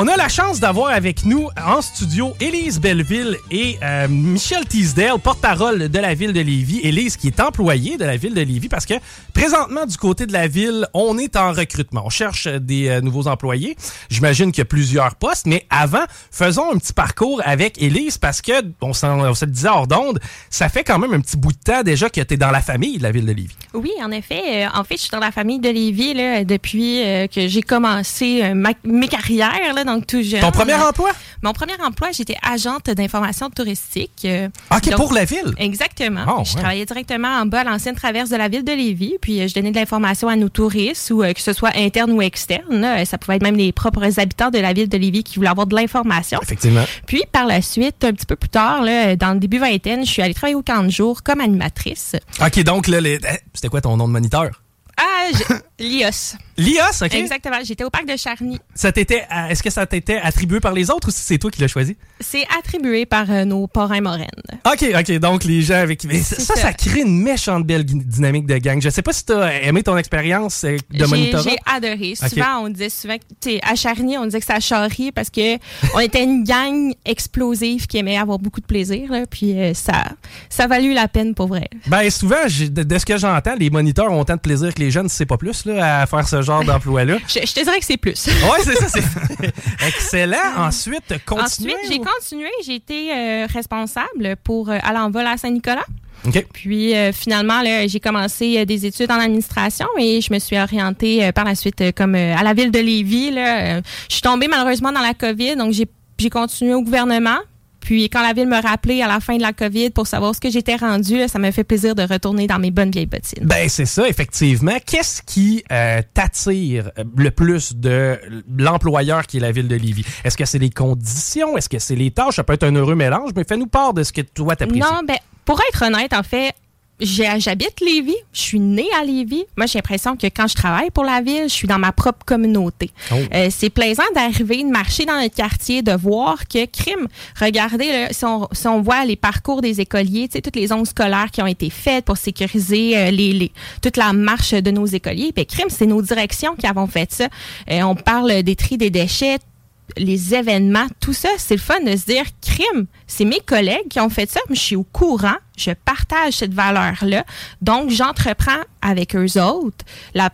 On a la chance d'avoir avec nous en studio Élise Belleville et euh, Michel Teasdale, porte-parole de la ville de Lévis. Élise qui est employée de la ville de Lévis parce que présentement du côté de la ville, on est en recrutement. On cherche des euh, nouveaux employés. J'imagine qu'il y a plusieurs postes, mais avant, faisons un petit parcours avec Élise parce que on, on se le disait hors d'onde, ça fait quand même un petit bout de temps déjà que tu es dans la famille de la ville de Lévis. Oui, en effet. Euh, en fait, je suis dans la famille de Lévis là, depuis euh, que j'ai commencé euh, ma- mes carrières, là, donc tout jeune. Ton premier emploi? Mon premier emploi, j'étais agente d'information touristique. euh, OK, donc- pour la ville? Exactement. Oh, je ouais. travaillais directement en bas à l'ancienne traverse de la ville de Lévis, puis euh, je donnais de l'information à nos touristes, ou euh, que ce soit interne ou externe. ça pouvait être même les propres habitants de la ville de Lévis qui voulaient avoir de l'information. Effectivement. Puis par la suite, un petit peu plus tard, là, dans le début vingtaine, je suis allée travailler au camp de jour comme animatrice. OK, donc là, les- eh, c'était quoi ton nom de moniteur? L'IOS. L'IOS, OK? Exactement. J'étais au parc de Charny. Ça t'était, euh, est-ce que ça t'était attribué par les autres ou c'est toi qui l'as choisi? C'est attribué par euh, nos parrains moraines. OK, OK, donc les gens avec... Mais ça, ça, ça. crée une méchante belle dynamique de gang. Je sais pas si t'as aimé ton expérience euh, de monitorat. j'ai adoré. Souvent, on disait souvent, tu sais, à Charny, on disait que ça charrie parce que on était une gang explosive qui aimait avoir beaucoup de plaisir. Là, puis euh, ça, ça a valu la peine pour vrai. Ben souvent, de, de ce que j'entends, les moniteurs ont autant de plaisir que les jeunes, c'est pas plus, là, à faire ce genre d'emploi-là. Je, je te dirais que c'est plus. Ouais, c'est ça, c'est excellent. Ensuite, continue. Ensuite, j'ai continué. J'ai été euh, responsable pour euh, aller en vol à Saint-Nicolas. Puis euh, finalement, j'ai commencé euh, des études en administration et je me suis orientée euh, par la suite comme à la ville de Lévis. Là. Je suis tombée malheureusement dans la COVID, donc j'ai continué au gouvernement. Puis quand la ville me rappelait à la fin de la COVID pour savoir ce que j'étais rendue, là, ça m'a fait plaisir de retourner dans mes bonnes vieilles bottines. Ben c'est ça, effectivement. Qu'est-ce qui euh, t'attire euh, le plus de l'employeur qui est la ville de Lévis? Est-ce que c'est les conditions? Est-ce que c'est les tâches? Ça peut être un heureux mélange, mais fais-nous part de ce que toi t'apprécies. Non, ben, pour être honnête, en fait, j'habite Lévis, je suis née à Lévis. Moi, j'ai l'impression que quand je travaille pour la ville, je suis dans ma propre communauté. Oh. Euh, c'est plaisant d'arriver, de marcher dans notre quartier, de voir que crime. Regardez, là, si, on, si on voit les parcours des écoliers, tu sais, toutes les ondes scolaires qui ont été faites pour sécuriser euh, les, les- toute la marche de nos écoliers. Puis crime, c'est nos directions qui avons fait ça. Euh, on parle des tri des déchets, les événements, tout ça, c'est le fun de se dire crime. C'est mes collègues qui ont fait ça, mais je suis au courant, je partage cette valeur-là. Donc, j'entreprends avec eux autres la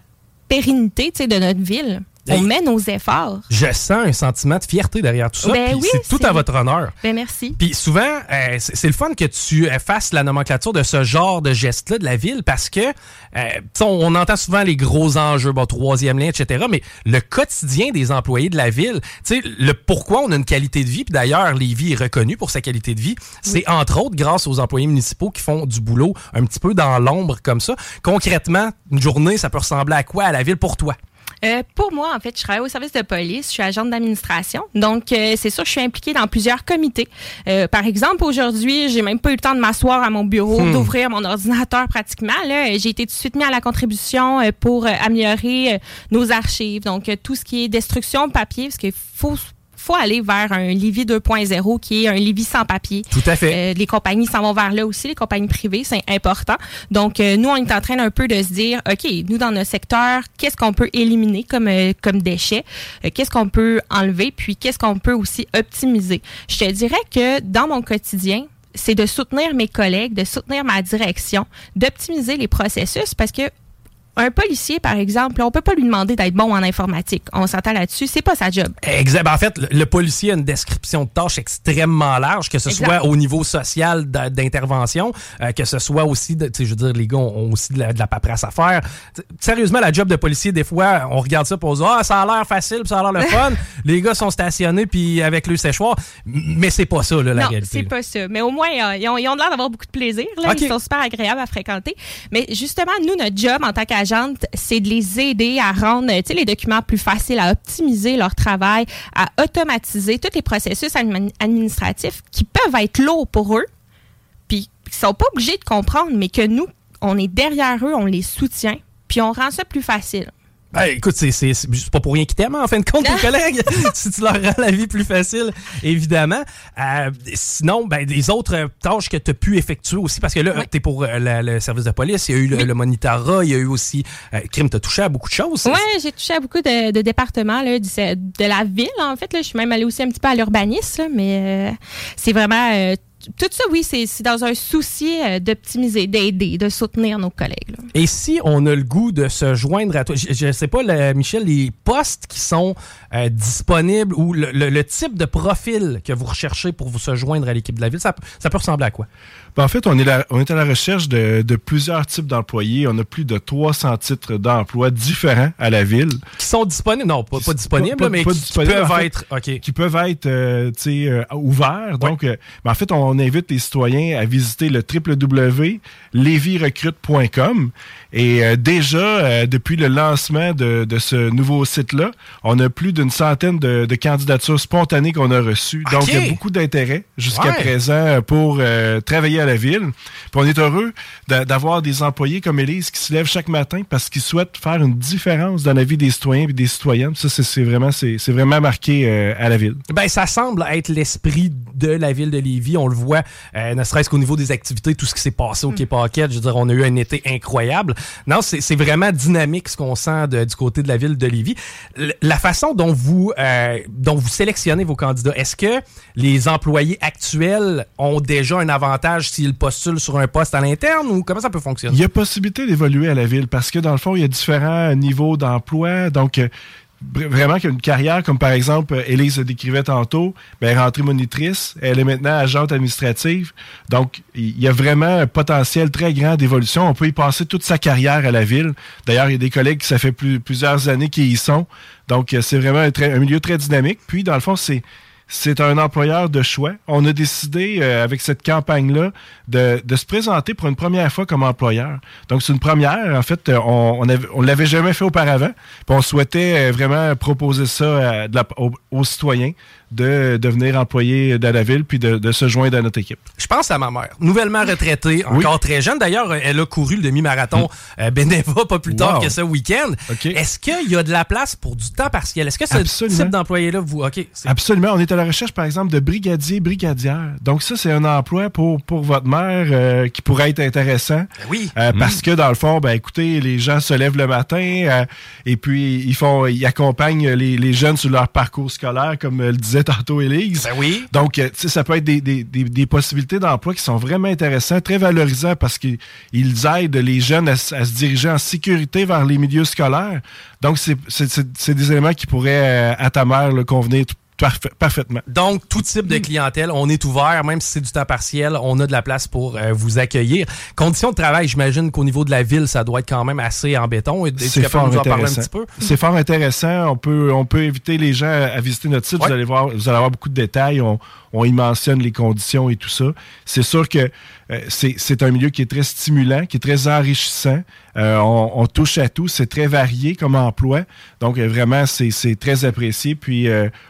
pérennité de notre ville. On met nos efforts. Je sens un sentiment de fierté derrière tout ça. Ben oui, c'est tout à votre honneur. Ben merci. Puis souvent, euh, c'est le fun que tu euh, fasses la nomenclature de ce genre de geste-là de la ville parce que, euh, on, on entend souvent les gros enjeux, bon, troisième lien, etc., mais le quotidien des employés de la ville, tu sais, le pourquoi on a une qualité de vie, puis d'ailleurs, Lévis est reconnu pour sa qualité de vie, c'est entre autres grâce aux employés municipaux qui font du boulot un petit peu dans l'ombre comme ça. Concrètement, une journée, ça peut ressembler à quoi à la ville pour toi? Euh, pour moi, en fait, je travaille au service de police, je suis agente d'administration. Donc, euh, c'est sûr, je suis impliquée dans plusieurs comités. Euh, par exemple, aujourd'hui, j'ai même pas eu le temps de m'asseoir à mon bureau, Hmm. d'ouvrir mon ordinateur pratiquement. Là, j'ai été tout de suite mis à la contribution euh, pour euh, améliorer euh, nos archives. Donc, euh, tout ce qui est destruction de papier, parce qu'il faut faut aller vers un Livy 2.0 qui est un Livy sans papier. Tout à fait. Euh, les compagnies s'en vont vers là aussi, les compagnies privées, c'est important. Donc, euh, nous, on est en train un peu de se dire, OK, nous, dans notre secteur, qu'est-ce qu'on peut éliminer comme, euh, comme déchets? Qu'est-ce qu'on peut enlever? Puis, qu'est-ce qu'on peut aussi optimiser? Je te dirais que dans mon quotidien, c'est de soutenir mes collègues, de soutenir ma direction, d'optimiser les processus parce que un policier, par exemple, on peut pas lui demander d'être bon en informatique. On s'entend là-dessus, c'est pas sa job. Exact. En fait, le- policier a une description de tâche extrêmement large, que ce Exact. soit au niveau social d'intervention, euh, que ce soit aussi, de, je veux dire, les gars ont aussi de la, de la paperasse à faire. Sérieusement, la job de policier, des fois, on regarde ça pour se dire, ah, ça a l'air facile, puis ça a l'air le fun. les gars sont stationnés, puis avec le séchoir. Mais c'est pas ça, là, la non, réalité. c'est pas ça. Mais au moins, euh, ils ont, ils ont l'air d'avoir beaucoup de plaisir. Là. Ok. Ils sont super agréables à fréquenter. Mais justement, nous, notre job en tant qu'agent c'est de les aider à rendre les documents plus faciles, à optimiser leur travail, à automatiser tous les processus administratifs qui peuvent être lourds pour eux, puis ils sont pas obligés de comprendre, mais que nous, on est derrière eux, on les soutient, puis on rend ça plus facile. Ben, écoute, c'est pas pour rien qu'ils t'aiment, en fin de compte, tes collègues, si tu leur rends la vie plus facile, évidemment. Euh, sinon, ben, des autres tâches que tu as pu effectuer aussi, parce que là, tu es pour euh, le service de police, il y a eu le, monitorat, il y a eu aussi... Euh, crime, tu as touché à beaucoup de choses. Oui, j'ai touché à beaucoup de, départements là, de, la ville, en fait. Là. Je suis même allée aussi un petit peu à l'urbanisme, mais c'est vraiment tout ça, oui, c'est dans un souci euh, d'optimiser, d'aider, de soutenir nos collègues. Et si on a le goût de se joindre à toi, je ne sais pas, Michel, les postes qui sont euh, disponibles ou le, type de profil que vous recherchez pour vous se joindre à l'équipe de la ville, ça, ça peut ressembler à quoi? Ben, en fait, on est, on est à la recherche de, de plusieurs types d'employés. On a plus de 300 titres d'emploi différents à la ville. Qui sont disponibles? Non, pas, disponibles, mais qui, peuvent être, qui peuvent être euh, euh, ouverts. Donc, euh, ben, en fait, on invite les citoyens à visiter le www.levirecrute.com. Et euh, déjà, depuis le lancement de, de ce nouveau site-là, on a plus d'une centaine de, de, candidatures spontanées qu'on a reçues. Donc, il y a beaucoup d'intérêt jusqu'à présent pour travailler la ville. Puis on est heureux d'avoir des employés comme Élise qui se lèvent chaque matin parce qu'ils souhaitent faire une différence dans la vie des citoyens et des citoyennes. Ça, c'est vraiment, c'est vraiment marqué euh, à la ville. Ben, ça semble être l'esprit de la ville de Lévis. On le voit, euh, ne serait-ce qu'au niveau des activités, tout ce qui s'est passé au mm. Quai Paquette. Je veux dire, on a eu un été incroyable. Non, c'est vraiment dynamique ce qu'on sent du côté de la ville de Lévis. la façon dont vous, euh, dont vous sélectionnez vos candidats, est-ce que les employés actuels ont déjà un avantage s'il postule sur un poste à l'interne ou comment ça peut fonctionner? Il y a possibilité d'évoluer à la ville parce que dans le fond, il y a différents niveaux d'emploi. Donc, euh, vraiment qu'une carrière, comme par exemple, Élise le décrivait tantôt, est rentrée monitrice, elle est maintenant agente administrative. Donc, il y a vraiment un potentiel très grand d'évolution. On peut y passer toute sa carrière à la ville. D'ailleurs, il y a des collègues qui ça fait plusieurs années qui y sont. Donc, c'est vraiment un, milieu très dynamique. Puis, dans le fond, c'est c'est un employeur de choix. On a décidé, euh, avec cette campagne-là, de, se présenter pour une première fois comme employeur. Donc, c'est une première. En fait, euh, on on, l'avait jamais fait auparavant. Puis on souhaitait euh, vraiment proposer ça aux, citoyens de devenir employé de la ville puis de, se joindre à notre équipe. Je pense à ma mère, nouvellement retraitée, encore très jeune. D'ailleurs, elle a couru le demi-marathon mm. euh, Beneva pas plus tard que ce week-end. Est-ce qu'il y a de la place pour du temps partiel? Est-ce que ce type d'employé-là, vous... OK. Absolument. On est à la recherche, par exemple, de brigadier, brigadière. Donc ça, c'est un emploi pour, pour votre mère euh, qui pourrait être intéressant. Ben oui. Euh, parce mm. que, dans le fond, ben écoutez, les gens se lèvent le matin et puis ils font, ils accompagnent les, les jeunes sur leur parcours scolaire, comme le disait tantôt Élise. Ben oui. Donc, euh, ça peut être des, des, des, possibilités d'emploi qui sont vraiment intéressantes, très valorisants parce qu'ils aident les jeunes à, se diriger en sécurité vers les milieux scolaires. Donc, c'est des éléments qui pourraient, euh, à ta mère, le convenir parfaitement. Donc, tout type de clientèle, on est ouvert, même si c'est du temps partiel, on a de la place pour euh, vous accueillir. Conditions de travail, j'imagine qu'au niveau de la ville, ça doit être quand même assez en béton. C'est fort intéressant. C'est fort intéressant. On peut, on peut inviter les gens à visiter notre site. Vous allez voir, vous allez avoir beaucoup de détails. On, on y mentionne les conditions et tout ça. C'est sûr que c'est un milieu qui est très stimulant, qui est très enrichissant. Euh, on, touche à tout, c'est très varié comme emploi. Donc euh, vraiment, c'est très apprécié. Puis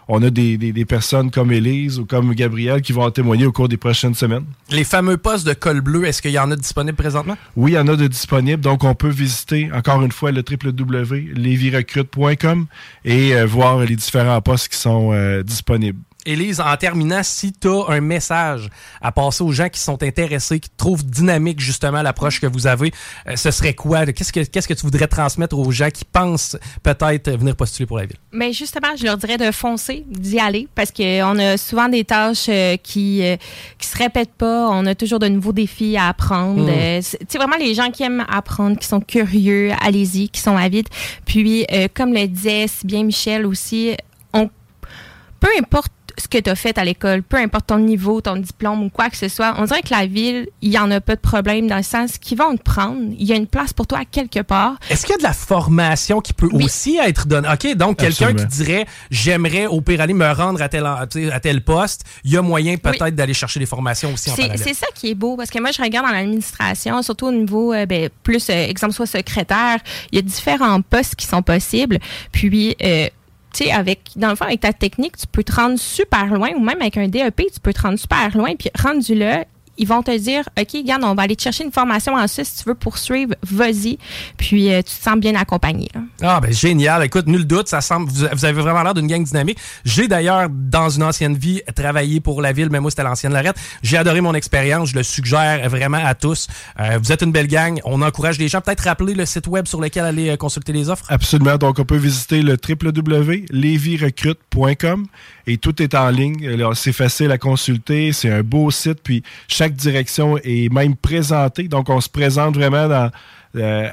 on a des, des, personnes comme Élise ou comme Gabriel qui vont en témoigner au cours des prochaines semaines. Les fameux postes de col bleu, est-ce qu'il y en a disponibles présentement? Oui, il y en a de disponibles. Donc on peut visiter encore une fois le www.levirecrute.com et voir les différents postes qui sont disponibles. Élise, en terminant, si tu as un message à passer aux gens qui sont intéressés, qui trouvent dynamique justement l'approche que vous avez, euh, ce serait quoi? Qu'est-ce que, qu'est-ce que tu voudrais transmettre aux gens qui pensent peut-être venir postuler pour la ville? Mais justement, je leur dirais de foncer, d'y aller, parce qu'on a souvent des tâches euh, qui ne euh, se répètent pas. On a toujours de nouveaux défis à apprendre. Hmm. c'est vraiment les gens qui aiment apprendre, qui sont curieux, allez-y, qui sont avides. Puis, comme le disait si bien Michel aussi, on peu importe ce que tu as fait à l'école, peu importe ton niveau, ton diplôme ou quoi que ce soit. On dirait que la ville, il y en a pas de problème dans le sens qu'ils vont te prendre. Il y a une place pour toi à quelque part. Est-ce qu'il y a de la formation qui peut aussi être donnée? OK, donc quelqu'un qui dirait j'aimerais au pire aller me rendre à tel, à tel poste, il y a moyen peut-être d'aller chercher des formations aussi en parallèle. C'est ça qui est beau parce que moi, je regarde dans l'administration, surtout au niveau, euh, ben, plus, euh, exemple, soit secrétaire, il y a différents postes qui sont possibles. Puis, euh, tu sais, avec, dans le fond, avec ta technique, tu peux te rendre super loin, ou même avec un DEP, tu peux te rendre super loin, puis rendu là, ils vont te dire, OK, regarde, on va aller te chercher une formation en Suisse. Si tu veux poursuivre, vas-y. Puis euh, tu te sens bien accompagné. Ah, ben génial. Écoute, nul doute, ça semble, vous, avez vraiment l'air d'une gang dynamique. J'ai d'ailleurs, dans une ancienne vie, travaillé pour la ville, mais moi, c'était l'ancienne Lorette. J'ai adoré mon expérience. Je le suggère vraiment à tous. Euh, vous êtes une belle gang. On encourage les gens. Peut-être rappeler le site web sur lequel aller euh, consulter les offres. Absolument. Donc, on peut visiter le www.levirecrute.com et tout est en ligne. C'est facile à consulter. C'est un beau site. Puis, chaque direction est même présentée. Donc, on se présente vraiment dans, euh,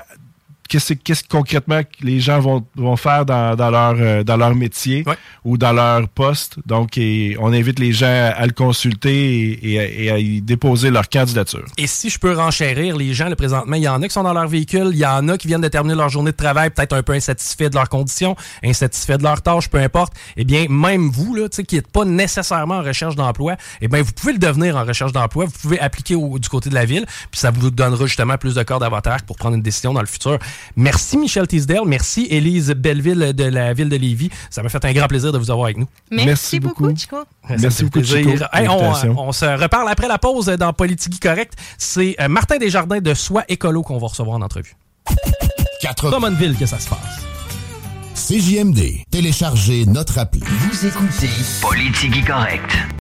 qu'est-ce que concrètement les gens vont, vont faire dans, leur, euh, dans leur métier ou dans leur poste. Donc, on invite les gens à, le consulter et, à y déposer leur candidature. Et si je peux renchérir, les gens, le présentement, il y en a qui sont dans leur véhicule, il y en a qui viennent de terminer leur journée de travail, peut-être un peu insatisfaits de leurs conditions, insatisfaits de leurs tâches, peu importe. Eh bien, même vous, là, qui n'êtes pas nécessairement en recherche d'emploi, eh bien, vous pouvez le devenir en recherche d'emploi. Vous pouvez appliquer du côté de la ville, puis ça vous donnera justement plus de cordes à votre arc pour prendre une décision dans le futur. Merci Michel Tisdale. Merci Élise Belleville de la ville de Lévis. Ça m'a fait un grand plaisir de vous avoir avec nous. Merci, beaucoup, Chico. Merci beaucoup, Chico. on, se reparle après la pause dans Politique Correct. C'est euh, Martin Desjardins de Soi Écolo qu'on va recevoir en entrevue. 4 Drummondville que ça se passe. CJMD. Téléchargez notre appli. Vous écoutez Politique Correct.